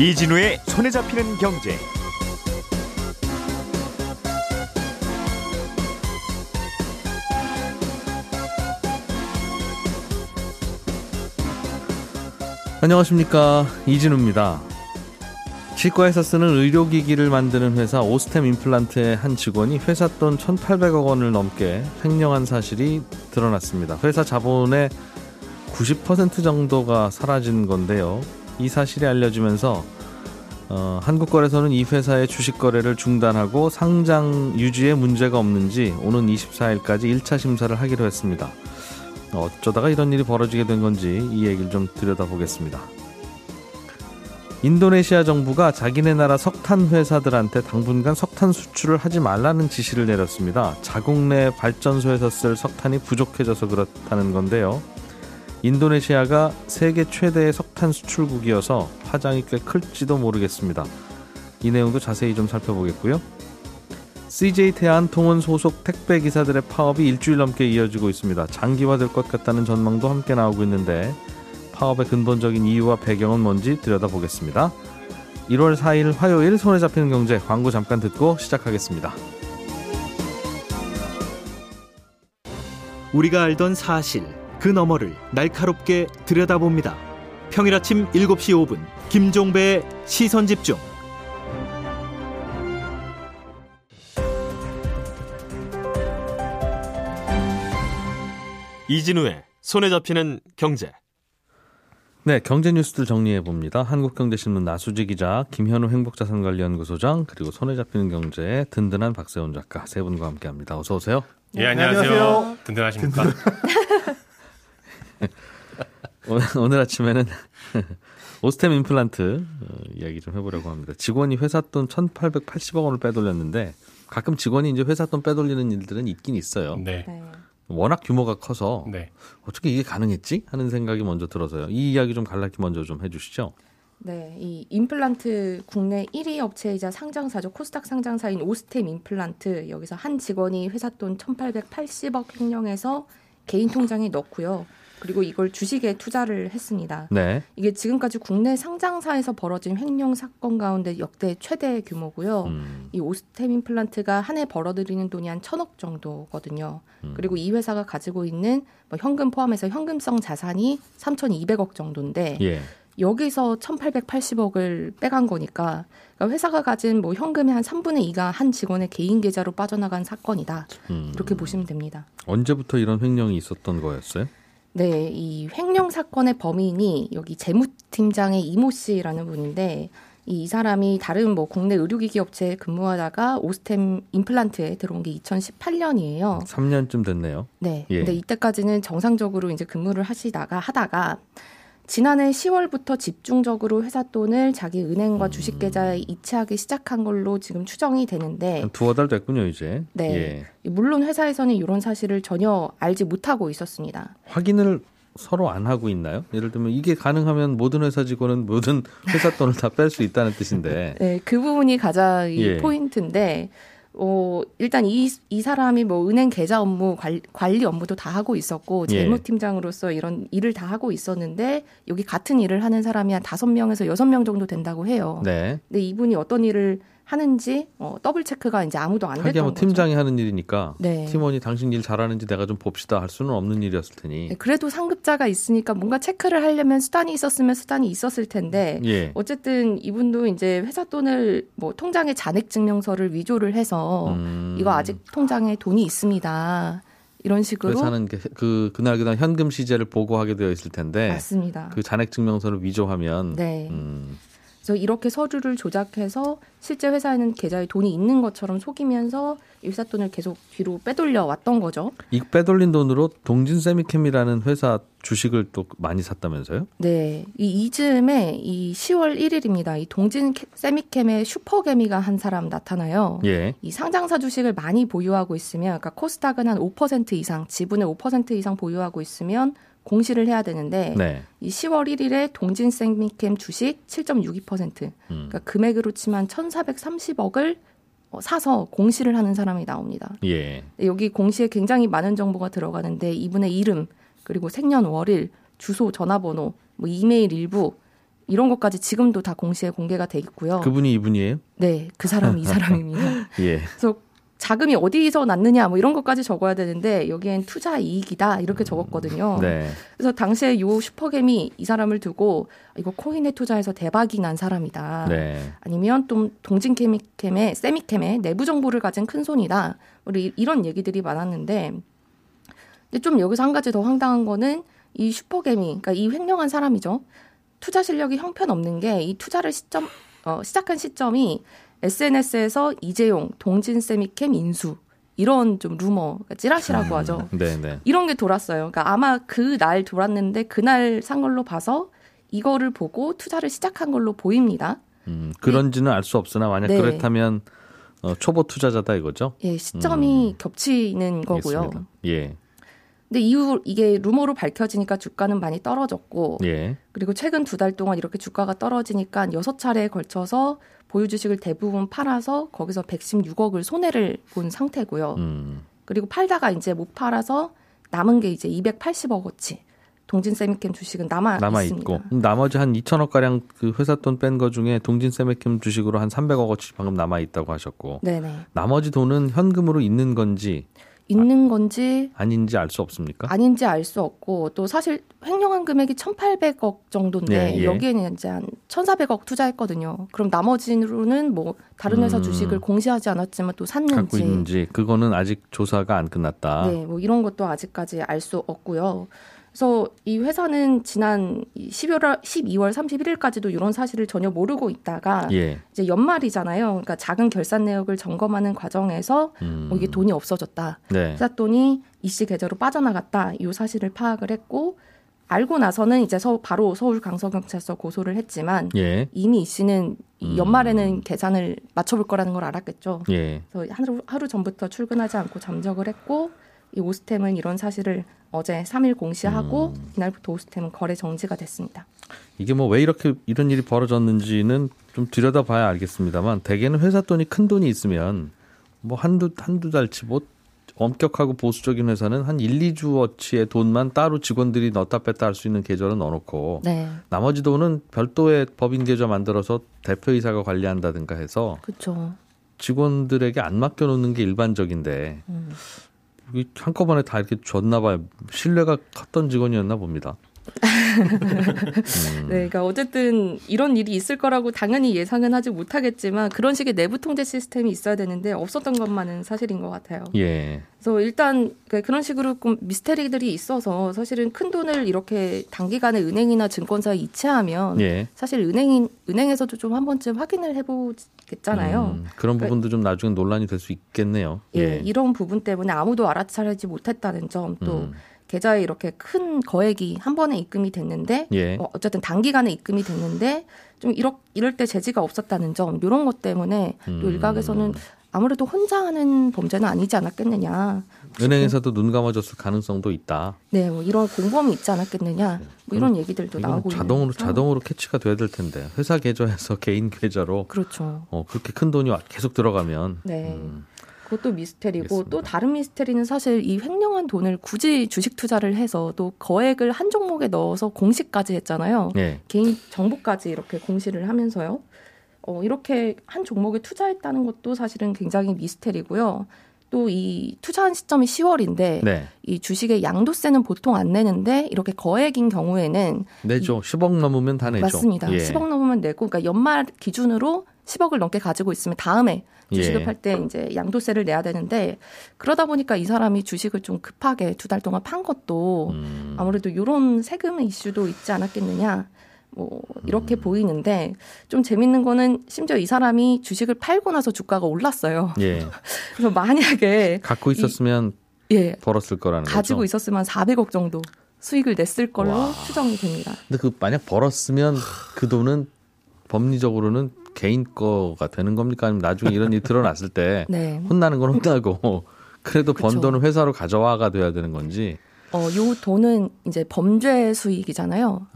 이진우의 손에 잡히는 경제. 안녕하십니까 이진우입니다. 치과에서 쓰는 의료기기를 만드는 회사 오스템 임플란트의 한 직원이 회사 돈 1,800억 원을 넘게 횡령한 사실이 드러났습니다. 회사 자본의 90% 정도가 사라진 건데요. 이 사실이 알려지면서 어, 한국거래소는 이 회사의 주식 거래를 중단하고 상장 유지에 문제가 없는지 오는 24일까지 1차 심사를 하기로 했습니다. 어쩌다가 이런 일이 벌어지게 된 건지 이 얘기를 좀 들여다보겠습니다. 인도네시아 정부가 자기네 나라 석탄 회사들한테 당분간 석탄 수출을 하지 말라는 지시를 내렸습니다. 자국 내 발전소에서 쓸 석탄이 부족해져서 그렇다는 건데요. 인도네시아가 세계 최대의 석탄 수출국이어서 파장이 꽤 클지도 모르겠습니다. 이 내용도 자세히 좀 살펴보겠고요. CJ 대한통운 소속 택배 기사들의 파업이 일주일 넘게 이어지고 있습니다. 장기화될 것 같다는 전망도 함께 나오고 있는데 파업의 근본적인 이유와 배경은 뭔지 들여다보겠습니다. 1월 4일 화요일 손에 잡히는 경제 광고 잠깐 듣고 시작하겠습니다. 우리가 알던 사실 그 너머를 날카롭게 들여다봅니다. 평일 아침 7시 5분 김종배의 시선 집중. 이진우의 손에 잡히는 경제. 네, 경제 뉴스들 정리해 봅니다. 한국경제신문 나수지 기자, 김현우 행복자산관리연구소장, 그리고 손에 잡히는 경제의 든든한 박세훈 작가 세 분과 함께합니다. 어서 오세요. 예, 안녕하세요. 안녕하세요. 든든하십니까? 오늘, 오늘 아침에는 오스템 임플란트 어, 이야기 좀 해보려고 합니다. 직원이 회사 돈 1,880억 원을 빼돌렸는데 가끔 직원이 이제 회사 돈 빼돌리는 일들은 있긴 있어요. 네. 네. 워낙 규모가 커서 네. 어떻게 이게 가능했지 하는 생각이 먼저 들어서요. 이 이야기 좀 간략히 먼저 좀 해주시죠. 네, 이 임플란트 국내 1위 업체이자 상장사죠. 코스닥 상장사인 오스템 임플란트 여기서 한 직원이 회사 돈 1,880억 횡령해서 개인 통장에 넣고요. 그리고 이걸 주식에 투자를 했습니다. 네. 이게 지금까지 국내 상장사에서 벌어진 횡령 사건 가운데 역대 최대 규모고요. 음. 이 오스템 임플란트가 한 해 벌어들이는 돈이 한 천억 정도거든요. 음. 그리고 이 회사가 가지고 있는 뭐 현금 포함해서 현금성 자산이 3,200억 정도인데 예. 여기서 1,880억을 빼간 거니까 그러니까 회사가 가진 뭐 현금의 한 3분의 2가 한 직원의 개인 계좌로 빠져나간 사건이다. 음. 이렇게 보시면 됩니다. 언제부터 이런 횡령이 있었던 거였어요? 네, 이 횡령 사건의 범인이 여기 재무팀장의 이모 씨라는 분인데 이 사람이 다른 뭐 국내 의료기기 업체에 근무하다가 오스템 임플란트에 들어온 게 2018년이에요. 3년쯤 됐네요. 네. 예. 근데 이때까지는 정상적으로 이제 근무를 하시다가 하다가 지난해 10월부터 집중적으로 회사 돈을 자기 은행과 음. 주식 계좌에 이체하기 시작한 걸로 지금 추정이 되는데 두어 달 됐군요, 이제. 네. 예. 물론 회사에서는 이런 사실을 전혀 알지 못하고 있었습니다. 확인을 서로 안 하고 있나요? 예를 들면 이게 가능하면 모든 회사 직원은 모든 회사 돈을 다 뺄 수 있다는 뜻인데. 네, 그 부분이 가장 예. 포인트인데 어, 일단 이, 이 사람이 뭐 은행 계좌 업무, 관리, 관리 업무도 다 하고 있었고, 예. 재무팀장으로서 이런 일을 다 하고 있었는데, 여기 같은 일을 하는 사람이 한 다섯 명에서 여섯 명 정도 된다고 해요. 네. 근데 이분이 어떤 일을 하는지 어, 더블 체크가 이제 아무도 안 됐던 뭐 거죠. 팀장이 하는 일이니까 네. 팀원이 당신 일 잘하는지 내가 좀 봅시다 할 수는 없는 일이었을 테니. 네, 그래도 상급자가 있으니까 뭔가 체크를 하려면 수단이 있었으면 수단이 있었을 텐데 예. 어쨌든 이분도 이제 회사 돈을 뭐 통장에 잔액 증명서를 위조를 해서 음. 이거 아직 통장에 돈이 있습니다. 이런 식으로 회사는 그 그날 그날 현금 시제를 보고하게 되어 있을 텐데 맞습니다. 그 잔액 증명서를 위조하면 네. 음. 그래서 이렇게 서류를 조작해서 실제 회사에는 계좌에 돈이 있는 것처럼 속이면서 회사 돈을 계속 뒤로 빼돌려 왔던 거죠. 이 빼돌린 돈으로 동진 세미캠이라는 회사 주식을 또 많이 샀다면서요? 네. 이 이즈음에 이 10월 1일입니다. 이 동진 세미캠의 슈퍼개미가 한 사람 나타나요. 예. 이 상장사 주식을 많이 보유하고 있으면 그러니까 코스닥은 한 5% 이상, 지분의 5% 이상 보유하고 있으면 공시를 해야 되는데 네. 이 10월 1일에 동진 생미캠 주식 7.62% 음. 그러니까 금액으로 치면 1,430억을 어, 사서 공시를 하는 사람이 나옵니다. 예. 여기 공시에 굉장히 많은 정보가 들어가는데 이분의 이름 그리고 생년월일, 주소, 전화번호, 뭐 이메일 일부 이런 것까지 지금도 다 공시에 공개가 돼 있고요. 그분이 이분이에요? 네, 그 사람이 이 사람입니다. 예. 그래서 자금이 어디서 났느냐 뭐 이런 것까지 적어야 되는데 여기엔 투자 이익이다 이렇게 적었거든요. 네. 그래서 당시에 요 슈퍼겜이 이 사람을 두고 이거 코인에 투자해서 대박이 난 사람이다. 네. 아니면 또 동진 케미캠의 세미캠의 내부 정보를 가진 큰 손이다. 우리 이런 얘기들이 많았는데 근데 좀 여기서 한 가지 더 황당한 거는 이 슈퍼겜이 그러니까 이 횡령한 사람이죠. 투자 실력이 형편없는 게 이 투자를 시점 어, 시작한 시점이 SNS에서 이재용, 동진 세미캠 인수 이런 좀 루머, 찌라시라고 하죠. 네, 네. 이런 게 돌았어요. 그러니까 아마 그 날 돌았는데 그날 산 걸로 봐서 이거를 보고 투자를 시작한 걸로 보입니다. 음, 그런지는 알 수 없으나 만약 네. 그렇다면 어, 초보 투자자다 이거죠? 예, 시점이 겹치는 거고요. 음. 알겠습니다. 예. 근데 이후 이게 루머로 밝혀지니까 주가는 많이 떨어졌고 예. 그리고 최근 두 달 동안 이렇게 주가가 떨어지니까 여섯 차례에 걸쳐서 보유 주식을 대부분 팔아서 거기서 116억을 손해를 본 상태고요. 음. 그리고 팔다가 이제 못 팔아서 남은 게 이제 280억 어치 동진 세미캠 주식은 남아, 남아 있습니다. 있고 나머지 한 2천억 가량 그 회사 돈 뺀 거 중에 동진 세메캠 주식으로 한 300억 어치 방금 남아 있다고 하셨고 네네. 나머지 돈은 현금으로 있는 건지 있는 건지 아닌지 알 수 없습니까? 아닌지 알 수 없고 또 사실 횡령한 금액이 1,800억 정도인데 예, 예. 여기에는 이제 한 1,400억 투자했거든요. 그럼 나머지로는 뭐 다른 회사 음. 주식을 공시하지 않았지만 또 갖고 샀는지 있는지 그거는 아직 조사가 안 끝났다. 네, 뭐 이런 것도 아직까지 알 수 없고요. 그래서 이 회사는 지난 12월 12월 31일까지도 이런 사실을 전혀 모르고 있다가 예. 이제 연말이잖아요. 그러니까 작은 결산 내역을 점검하는 과정에서 음. 뭐 이게 돈이 없어졌다. 네. 회사 돈이 이 씨 계좌로 빠져나갔다. 이 사실을 파악을 했고 알고 나서는 이제 서, 바로 서울 강서경찰서 고소를 했지만 예. 이미 이 씨는 이 음. 연말에는 계산을 맞춰볼 거라는 걸 알았겠죠. 예. 그래서 하루, 하루 전부터 출근하지 않고 잠적을 했고 이 오스템은 이런 사실을 어제 3일 공시하고 음. 이날부터 오스템은 거래 정지가 됐습니다. 이게 뭐 왜 이렇게 이런 일이 벌어졌는지는 좀 들여다봐야 알겠습니다만 대개는 회사 돈이 큰 돈이 있으면 뭐 한두 한두 달치 뭐 엄격하고 보수적인 회사는 한 1, 2주어치의 돈만 따로 직원들이 넣었다 뺐다 할 수 있는 계좌를 넣어놓고 네, 나머지 돈은 별도의 법인 계좌 만들어서 대표이사가 관리한다든가 해서 그렇죠. 직원들에게 안 맡겨놓는 게 일반적인데 음. 한꺼번에 다 이렇게 줬나 봐요. 신뢰가 컸던 직원이었나 봅니다. 음. 네, 그러니까 어쨌든 이런 일이 있을 거라고 당연히 예상은 하지 못하겠지만 그런 식의 내부 통제 시스템이 있어야 되는데 없었던 것만은 사실인 것 같아요. 예. 그래서 일단 그러니까 그런 식으로 좀 미스테리들이 있어서 사실은 큰 돈을 이렇게 단기간에 은행이나 증권사에 이체하면 예. 사실 은행인 은행에서도 좀 한 번쯤 확인을 해보겠잖아요. 음, 그런 부분도 좀 나중에 논란이 될 수 있겠네요. 예, 이런 부분 때문에 아무도 알아차리지 못했다는 점, 또 음, 계좌에 이렇게 큰 거액이 한 번에 입금이 됐는데 예. 어, 어쨌든 단기간에 입금이 됐는데 좀 이럴, 이럴 때 제지가 없었다는 점 이런 것 때문에 또 음. 일각에서는 아무래도 혼자 하는 범죄는 아니지 않았겠느냐. 은행에서도 눈 감아줬을 가능성도 있다. 네, 뭐 이런 공범이 있지 않았겠느냐. 뭐 이런 얘기들도 나오고 자동으로. 자동으로 캐치가 돼야 될 텐데 회사 계좌에서 개인 계좌로 그렇죠. 어, 그렇게 큰 돈이 와- 계속 들어가면 네. 음, 그것도 미스테리고 알겠습니다. 또 다른 미스테리는 사실 이 횡령한 돈을 굳이 주식 투자를 해서 또 거액을 한 종목에 넣어서 공시까지 했잖아요. 예. 개인 정보까지 이렇게 공시를 하면서요. 어, 이렇게 한 종목에 투자했다는 것도 사실은 굉장히 미스테리고요. 또 이 투자한 시점이 10월인데 네. 이 주식의 양도세는 보통 안 내는데 이렇게 거액인 경우에는 내죠. 10억 넘으면 다 내죠. 맞습니다. 예. 10억 넘으면 내고 그러니까 연말 기준으로 10억을 넘게 가지고 있으면 다음에 주식을 예. 팔때 이제 양도세를 내야 되는데 그러다 보니까 이 사람이 주식을 좀 급하게 두 달 동안 판 것도 음, 아무래도 이런 세금 이슈도 있지 않았겠느냐. 뭐 이렇게 음. 보이는데 좀 재밌는 거는 심지어 이 사람이 주식을 팔고 나서 주가가 올랐어요. 예. 그래서 만약에 갖고 있었으면 예 벌었을 거라는 가지고 거죠. 있었으면 400억 정도 수익을 냈을 걸로 와. 추정이 됩니다. 근데 그 만약 벌었으면 그 돈은 법리적으로는 개인 거가 되는 겁니까? 아니면 나중에 이런 일이 드러났을 때 네. 혼나는 건 혼나고 그래도 번 그쵸. 돈은 회사로 가져와가 돼야 되는 건지. 어, 요 돈은 이제 범죄 수익이잖아요.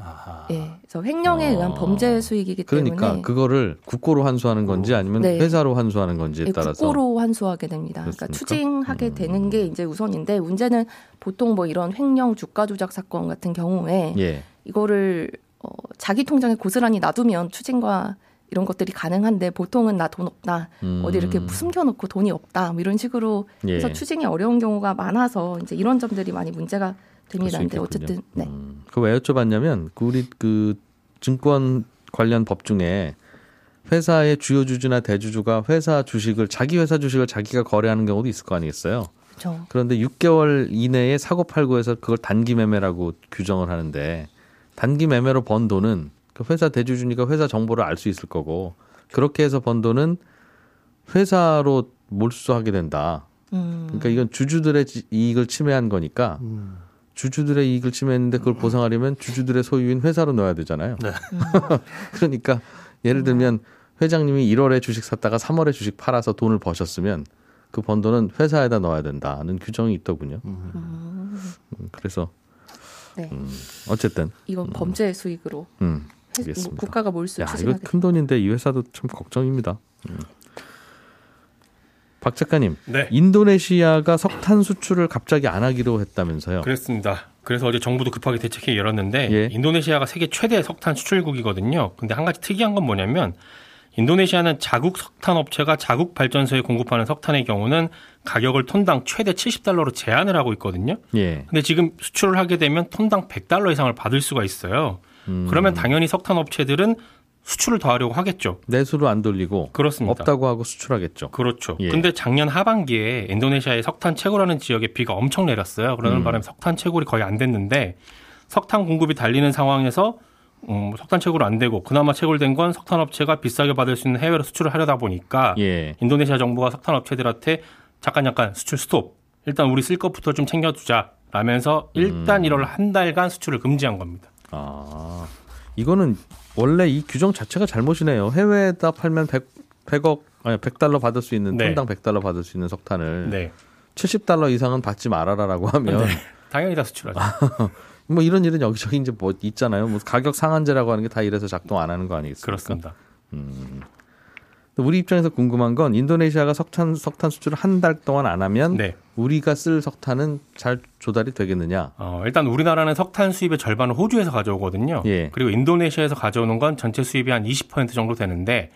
예. 그래서 횡령에 아. 의한 범죄 수익이기 그러니까 때문에 그거를 국고로 환수하는 건지 아니면 네. 회사로 환수하는 건지에 예, 따라서 국고로 환수하게 됩니다. 그러니까 그렇습니까? 추징하게 음. 되는 게 이제 우선인데 문제는 보통 뭐 이런 횡령 주가 조작 사건 같은 경우에 예. 이거를 어, 자기 통장에 고스란히 놔두면 추징과 이런 것들이 가능한데 보통은 나 돈 없다 음. 어디 이렇게 숨겨놓고 돈이 없다 뭐 이런 식으로 예. 해서 추징이 어려운 경우가 많아서 이제 이런 점들이 많이 문제가 됩니다. 근데. 어쨌든 네. 음, 그왜 여쭤봤냐면 그 우리 그 증권 관련 법 중에 회사의 주요 주주나 대주주가 회사 주식을 자기 회사 주식을 자기가 거래하는 경우도 있을 거 아니겠어요. 그렇죠. 그런데 6개월 이내에 사고 팔고해서 그걸 단기 매매라고 규정을 하는데 단기 매매로 번 돈은 그 회사 대주주니까 회사 정보를 알 수 있을 거고 그렇게 해서 번 돈은 회사로 몰수하게 된다. 음. 그러니까 이건 주주들의 지- 이익을 침해한 거니까 음. 주주들의 이익을 침해했는데 그걸 보상하려면 주주들의 소유인 회사로 넣어야 되잖아요. 네. 그러니까 예를 들면 회장님이 1월에 주식 샀다가 3월에 주식 팔아서 돈을 버셨으면 그 번 돈은 회사에다 넣어야 된다는 규정이 있더군요. 음. 음, 그래서 네. 음, 어쨌든 이건 범죄 수익으로 음, 해- 알겠습니다. 국가가 몰수 야 이거 큰 돈인데 이 회사도 참 걱정입니다. 음. 박 작가님, 네. 인도네시아가 석탄 수출을 갑자기 안 하기로 했다면서요? 그랬습니다. 그래서 어제 정부도 급하게 대책회의 열었는데 예. 인도네시아가 세계 최대 석탄 수출국이거든요. 근데 한 가지 특이한 건 뭐냐면 인도네시아는 자국 석탄 업체가 자국 발전소에 공급하는 석탄의 경우는 가격을 톤당 최대 70달러로 제한을 하고 있거든요. 예. 근데 지금 수출을 하게 되면 톤당 100달러 이상을 받을 수가 있어요. 음, 그러면 당연히 석탄 업체들은 수출을 더 하려고 하겠죠. 내수로 안 돌리고 그렇습니다. 없다고 하고 수출하겠죠. 그렇죠. 예. 근데 작년 하반기에 인도네시아의 석탄 채굴하는 지역에 비가 엄청 내렸어요. 그러는 음. 바람에 석탄 채굴이 거의 안 됐는데 석탄 공급이 달리는 상황에서 음, 석탄 채굴 안 되고 그나마 채굴된 건 석탄 업체가 비싸게 받을 수 있는 해외로 수출을 하려다 보니까 예. 인도네시아 정부가 석탄 업체들한테 잠깐 잠깐 수출 스톱. 일단 우리 쓸 것부터 좀 챙겨두자. 라면서 일단 음. 1월 한 달간 수출을 금지한 겁니다. 아, 이거는 원래 이 규정 자체가 잘못이네요. 해외에다 팔면 100, 100억, 아니 100달러 받을 수 있는, 네. 톤당 100달러 받을 수 있는 석탄을 네. 70달러 이상은 받지 말아라라고 하면 당연히 다 수출하죠. 뭐 이런 일은 여기저기 이제 뭐 있잖아요. 뭐 가격 상한제라고 하는 게 다 이래서 작동 안 하는 거 아니겠습니까? 그렇습니다. 우리 입장에서 궁금한 건 인도네시아가 석탄 석탄 수출을 한 달 동안 안 하면 네. 우리가 쓸 석탄은 잘 조달이 되겠느냐? 어, 일단 우리나라는 석탄 수입의 절반을 호주에서 가져오거든요. 예. 그리고 인도네시아에서 가져오는 건 전체 수입이 한20% 정도 되는데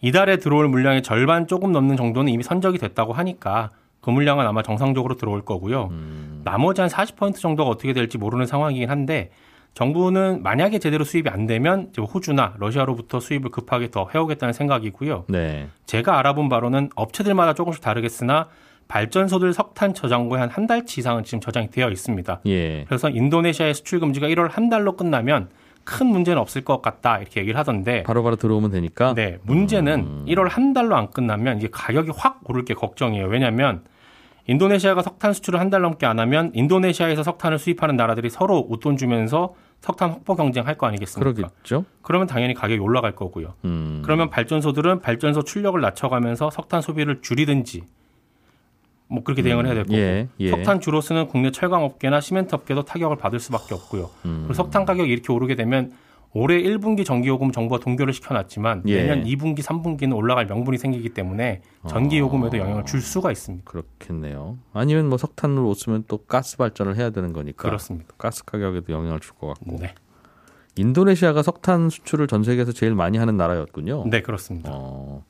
이달에 들어올 물량의 절반 조금 넘는 정도는 이미 선적이 됐다고 하니까 그 물량은 아마 정상적으로 들어올 거고요. 음. 나머지 한 40% 정도가 어떻게 될지 모르는 상황이긴 한데 정부는 만약에 제대로 수입이 안 되면 호주나 러시아로부터 수입을 급하게 더 해오겠다는 생각이고요. 네. 제가 알아본 바로는 업체들마다 조금씩 다르겠으나 발전소들 석탄 저장고에 한 한 달치 이상은 지금 저장이 되어 있습니다. 예. 그래서 인도네시아의 수출 금지가 1월 한 달로 끝나면 큰 문제는 없을 것 같다 이렇게 얘기를 하던데 바로 바로 들어오면 되니까. 네, 문제는 음. 1월 한 달로 안 끝나면 이게 가격이 확 오를 게 걱정이에요. 왜냐하면 인도네시아가 석탄 수출을 한 달 넘게 안 하면 인도네시아에서 석탄을 수입하는 나라들이 서로 웃돈 주면서 석탄 확보 경쟁할 거 아니겠습니까? 그러겠죠. 그러면 당연히 가격이 올라갈 거고요. 음. 그러면 발전소들은 발전소 출력을 낮춰가면서 석탄 소비를 줄이든지 뭐 그렇게 대응을 해야 될 거고 예, 예. 석탄 주로 쓰는 국내 철강 업계나 시멘트 업계도 타격을 받을 수밖에 없고요. 음. 그리고 석탄 가격이 이렇게 오르게 되면 올해 1분기 전기요금 정부가 동결을 시켜놨지만 예. 내년 2분기, 3분기는 올라갈 명분이 생기기 때문에 전기요금에도 영향을 줄 수가 있습니다. 그렇겠네요. 아니면 뭐 석탄을 못 쓰면 또 가스 발전을 해야 되는 거니까 그렇습니다. 가스 가격에도 영향을 줄 것 같고. 네, 인도네시아가 석탄 수출을 전 세계에서 제일 많이 하는 나라였군요. 네 그렇습니다. 어.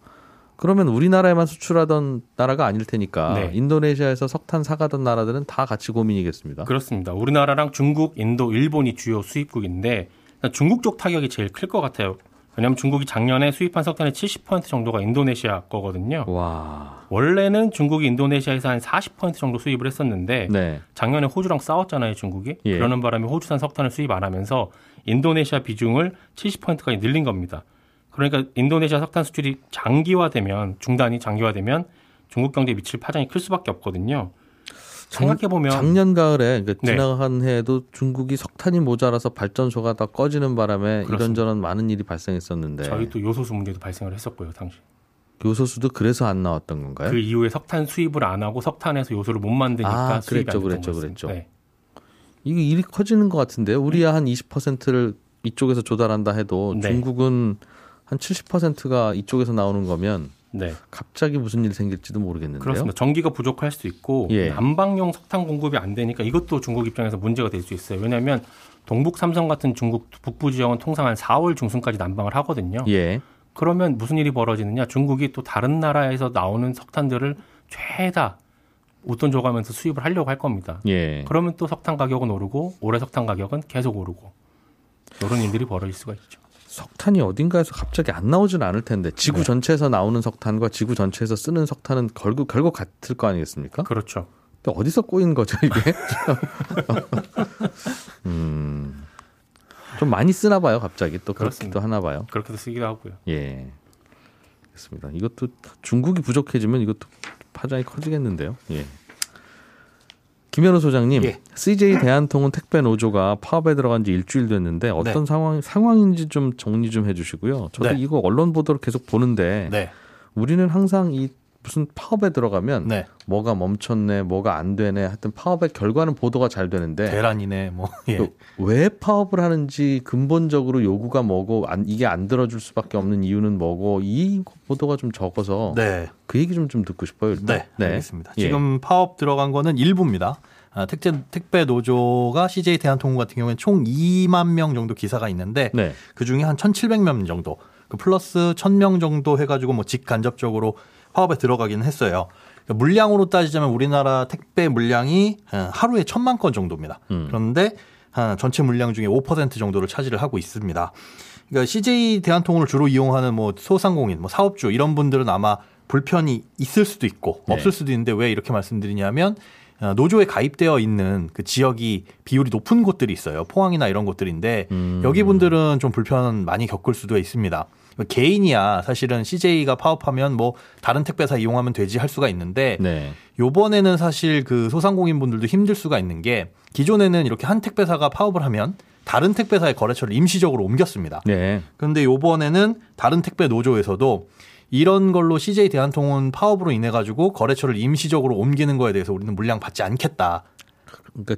그러면 우리나라에만 수출하던 나라가 아닐 테니까 네. 인도네시아에서 석탄 사가던 나라들은 다 같이 고민이겠습니다. 그렇습니다. 우리나라랑 중국, 인도, 일본이 주요 수입국인데 중국 쪽 타격이 제일 클 것 같아요. 왜냐하면 중국이 작년에 수입한 석탄의 70% 정도가 인도네시아 거거든요. 와. 원래는 중국이 인도네시아에서 한 40% 정도 수입을 했었는데 네. 작년에 호주랑 싸웠잖아요, 중국이. 예. 그러는 바람에 호주산 석탄을 수입 안 하면서 인도네시아 비중을 70%까지 늘린 겁니다. 그러니까 인도네시아 석탄 수출이 장기화되면 중단이 장기화되면 중국 경제에 미칠 파장이 클 수밖에 없거든요. 생각해 보면 작년 가을에 그러니까 네. 지나간 해에도 중국이 석탄이 모자라서 발전소가 다 꺼지는 바람에 그렇습니다. 이런저런 많은 일이 발생했었는데 저희도 요소수 문제도 발생을 했었고요, 당시. 요소수도 그래서 안 나왔던 건가요? 그 이후에 석탄 수입을 안 하고 석탄에서 요소를 못 만드니까 아, 수입이 그랬죠, 안 됐던 그랬죠. 그랬죠. 네. 이게 일이 커지는 것 같은데요. 우리야 한 20%를 이쪽에서 조달한다 해도 네. 중국은 한 70%가 이쪽에서 나오는 거면 네. 갑자기 무슨 일이 생길지도 모르겠는데요. 그렇습니다. 전기가 부족할 수도 있고 예. 난방용 석탄 공급이 안 되니까 이것도 중국 입장에서 문제가 될 수 있어요. 왜냐하면 동북 삼성 같은 중국 북부 지역은 통상 한 4월 중순까지 난방을 하거든요. 예. 그러면 무슨 일이 벌어지느냐? 중국이 또 다른 나라에서 나오는 석탄들을 죄다 웃돈 줘가면서 수입을 하려고 할 겁니다. 예. 그러면 또 석탄 가격은 오르고 올해 석탄 가격은 계속 오르고 이런 일들이 벌어질 수가 있죠. 석탄이 어딘가에서 갑자기 안 나오지는 않을 텐데 지구 네. 전체에서 나오는 석탄과 지구 전체에서 쓰는 석탄은 결국 결국 같을 거 아니겠습니까? 그렇죠. 근데 어디서 꼬인 거죠 이게? 음, 좀 많이 쓰나 봐요 갑자기 또 그렇기도. 하나 봐요. 그렇게도 쓰기도 하고요. 예, 그렇습니다. 이것도 중국이 부족해지면 이것도 파장이 커지겠는데요. 예. 김현우 소장님, 예. CJ 대한통운 택배 노조가 파업에 들어간 지 일주일 됐는데 어떤 상황 상황인지 좀 정리 좀 해주시고요. 저도 네. 이거 언론 보도를 계속 보는데 네. 우리는 항상 이 무슨 파업에 들어가면 네. 뭐가 멈췄네, 뭐가 안 되네, 하여튼 파업의 결과는 보도가 잘 되는데 대란이네 뭐. 예. 그왜 파업을 하는지 근본적으로 요구가 뭐고 안, 이게 안 들어줄 수밖에 없는 이유는 뭐고 이 보도가 좀 적어서 네. 그 얘기 좀좀 듣고 싶어요. 일단. 네, 알겠습니다. 예. 지금 파업 들어간 거는 일부입니다. 아, 택배, 택배 노조가 CJ 대한통운 같은 경우에는 총 2만 명 정도 기사가 있는데 네. 그 중에 한 1,700명 정도, 그 플러스 1,000명 정도 해가지고 뭐 직간접적으로 파업에 들어가기는 했어요. 그러니까 물량으로 따지자면 우리나라 택배 물량이 어, 하루에 1,000만 건 정도입니다. 음. 그런데 한 전체 물량 중에 5% 정도를 차지를 하고 있습니다. 그러니까 CJ 대한통운을 주로 이용하는 뭐 소상공인, 뭐 사업주 이런 분들은 아마 불편이 있을 수도 있고 네. 없을 수도 있는데 왜 이렇게 말씀드리냐면 어, 노조에 가입되어 있는 그 지역이 비율이 높은 곳들이 있어요. 포항이나 이런 곳들인데 음. 여기 분들은 좀 불편 많이 겪을 수도 있습니다. 개인이야 사실은 CJ가 파업하면 뭐 다른 택배사 이용하면 되지 할 수가 있는데 네. 요번에는 사실 그 소상공인 분들도 힘들 수가 있는 게 기존에는 이렇게 한 택배사가 파업을 하면 다른 택배사의 거래처를 임시적으로 옮겼습니다. 네. 그런데 요번에는 다른 택배 노조에서도 이런 걸로 CJ 대한통운 파업으로 인해 가지고 거래처를 임시적으로 옮기는 거에 대해서 우리는 물량 받지 않겠다. 그러니까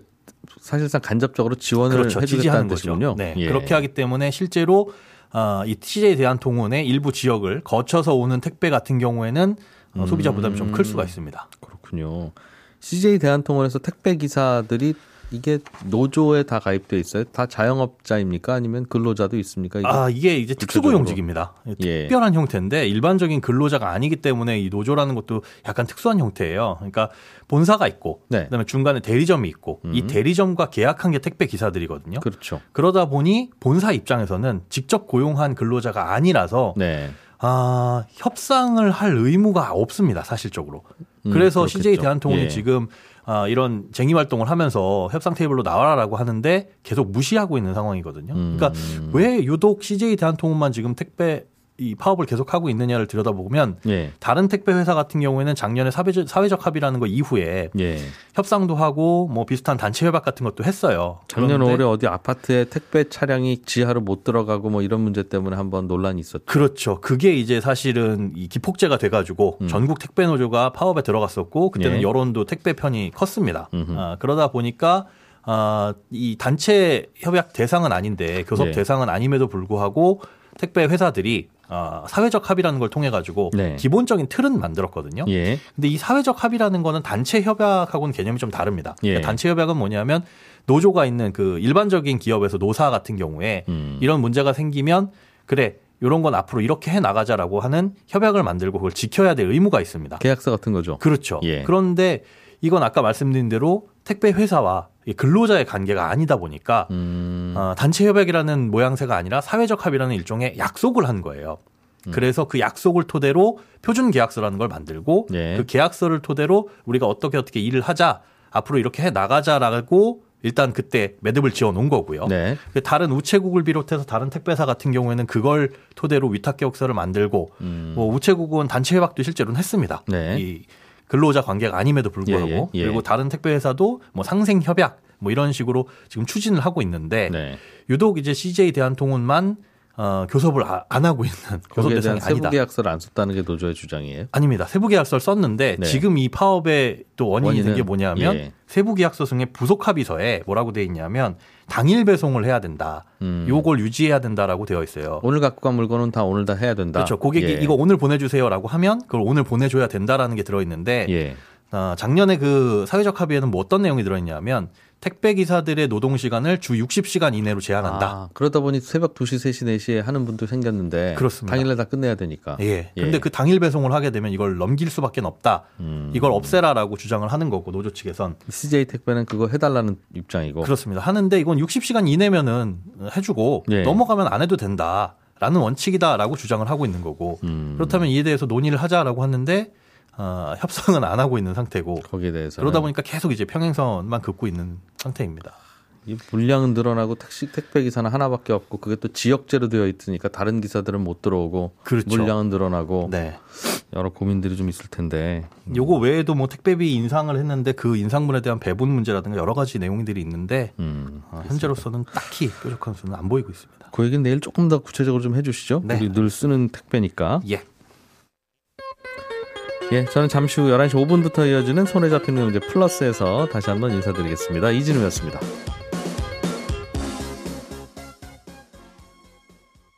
사실상 간접적으로 지원을 그렇죠. 지지하는 뜻이군요. 거죠. 네. 예. 그렇게 하기 때문에 실제로 어, 이 CJ 대한통운의 일부 지역을 거쳐서 오는 택배 같은 경우에는 어, 음. 소비자 부담이 좀 클 수가 있습니다. 그렇군요. CJ 대한통운에서 택배 기사들이 이게 노조에 다 가입돼 있어요? 다 자영업자입니까? 아니면 근로자도 있습니까? 이게? 아, 이게 이제. 특수고용직입니다. 예. 특별한 형태인데 일반적인 근로자가 아니기 때문에 이 노조라는 것도 약간 특수한 형태예요. 그러니까 본사가 있고 네. 그다음에 중간에 대리점이 있고 이 음. 대리점과 계약한 게 택배 기사들이거든요. 그렇죠. 그러다 보니 본사 입장에서는 직접 고용한 근로자가 아니라서 네. 아, 협상을 할 의무가 없습니다, 사실적으로. 음, 그래서 그렇겠죠. CJ 대한통운이 예. 지금 아, 이런 쟁의 활동을 하면서 협상 테이블로 나와라라고 하는데 계속 무시하고 있는 상황이거든요. 음. 그러니까 왜 유독 CJ 대한통운만 지금 택배 이 파업을 계속하고 있느냐를 들여다보면 예. 다른 택배 회사 같은 경우에는 작년에 사회적, 사회적 합의라는 거 이후에 예. 협상도 하고 뭐 비슷한 단체 협약 같은 것도 했어요. 작년 5월에 어디 아파트에 택배 차량이 지하로 못 들어가고 뭐 이런 문제 때문에 한번 논란이 있었죠. 그렇죠. 그게 이제 사실은 이 기폭제가 돼가지고 음. 전국 택배 노조가 파업에 들어갔었고 그때는 예. 여론도 택배 편이 컸습니다. 아, 그러다 보니까 아, 이 단체 협약 대상은 아닌데 교섭 예. 대상은 아님에도 불구하고 택배 회사들이 아, 사회적 합의라는 걸 통해 가지고 네. 기본적인 틀은 만들었거든요. 예. 근데 이 사회적 합의라는 거는 단체 협약하고는 개념이 좀 다릅니다. 예. 그러니까 단체 협약은 뭐냐면 노조가 있는 그 일반적인 기업에서 노사 같은 경우에 음. 이런 문제가 생기면 그래 요런 건 앞으로 이렇게 해 나가자라고 하는 협약을 만들고 그걸 지켜야 될 의무가 있습니다. 계약서 같은 거죠. 그렇죠. 예. 그런데 이건 아까 말씀드린 대로 택배 회사와 이 근로자의 관계가 아니다 보니까 음. 어, 단체 협약이라는 모양새가 아니라 사회적 합의라는 일종의 약속을 한 거예요. 음. 그래서 그 약속을 토대로 표준 계약서라는 걸 만들고 네. 그 계약서를 토대로 우리가 어떻게 어떻게 일을 하자 앞으로 이렇게 해 나가자라고 일단 그때 매듭을 지어 놓은 거고요. 네. 그 다른 우체국을 비롯해서 다른 택배사 같은 경우에는 그걸 토대로 위탁 계약서를 만들고 음. 뭐 우체국은 단체 협약도 실제로는 했습니다. 네. 이 근로자 관계가 아님에도 불구하고 예, 예, 예. 그리고 다른 택배 회사도 뭐 상생 협약 뭐 이런 식으로 지금 추진을 하고 있는데 네. 유독 이제 CJ 대한통운만 어, 교섭을 아- 안 하고 있는 교섭 대상이 아니다. 세부 계약서를 안 썼다는 게 노조의 주장이에요. 아닙니다. 세부 계약서를 썼는데 네. 지금 이 파업의 또 원인이 된 게? 뭐냐면 예. 세부 계약서 중에 부속 합의서에 뭐라고 돼 있냐면 당일 배송을 해야 된다. 음. 요걸 유지해야 된다라고 되어 있어요. 오늘 갖고 간 물건은 다 오늘 다 해야 된다. 그렇죠. 고객이 예. 이거 오늘 보내주세요라고 하면 그걸 오늘 보내줘야 된다라는 게 들어 있는데 예. 어, 작년에 그 사회적 합의에는 뭐 어떤 내용이 들어있냐면 택배 기사들의 노동 시간을 주 60시간 이내로 제한한다. 아, 그러다 보니 새벽 2시, 3시, 4시에 하는 분도 생겼는데 그렇습니다. 당일날 다 끝내야 되니까. 예. 근데 그 당일 배송을 하게 되면 이걸 넘길 수밖에 없다. 음. 이걸 없애라라고 주장을 하는 거고 노조 측에선 CJ 택배는 그거 해 달라는 입장이고. 그렇습니다. 하는데 이건 60시간 이내면은 해 주고 예. 넘어가면 안 해도 된다 라는 원칙이다라고 주장을 하고 있는 거고 음. 그렇다면 이에 대해서 논의를 하자라고 하는데 어, 협상은 안 하고 있는 상태고 거기에 대해서 그러다 보니까 계속 이제 평행선만 긋고 있는 상태입니다. 이 물량은 늘어나고 택시 택배 기사는 하나밖에 없고 그게 또 지역제로 되어 있으니까 다른 기사들은 못 들어오고 그렇죠. 물량은 늘어나고 네. 여러 고민들이 좀 있을 텐데. 요거 외에도 뭐 택배비 인상을 했는데 그 인상분에 대한 배분 문제라든가 여러 가지 내용들이 있는데 음. 어, 현재로서는 딱히 뾰족한 수는 안 보이고 있습니다. 그 얘기는 내일 조금 더 구체적으로 좀 해주시죠. 네. 우리 늘 쓰는 택배니까. 예. 예, 저는 잠시 후 11시 5분부터 이어지는 손에 잡히는 문제 플러스에서 다시 한번 인사드리겠습니다. 이진우였습니다.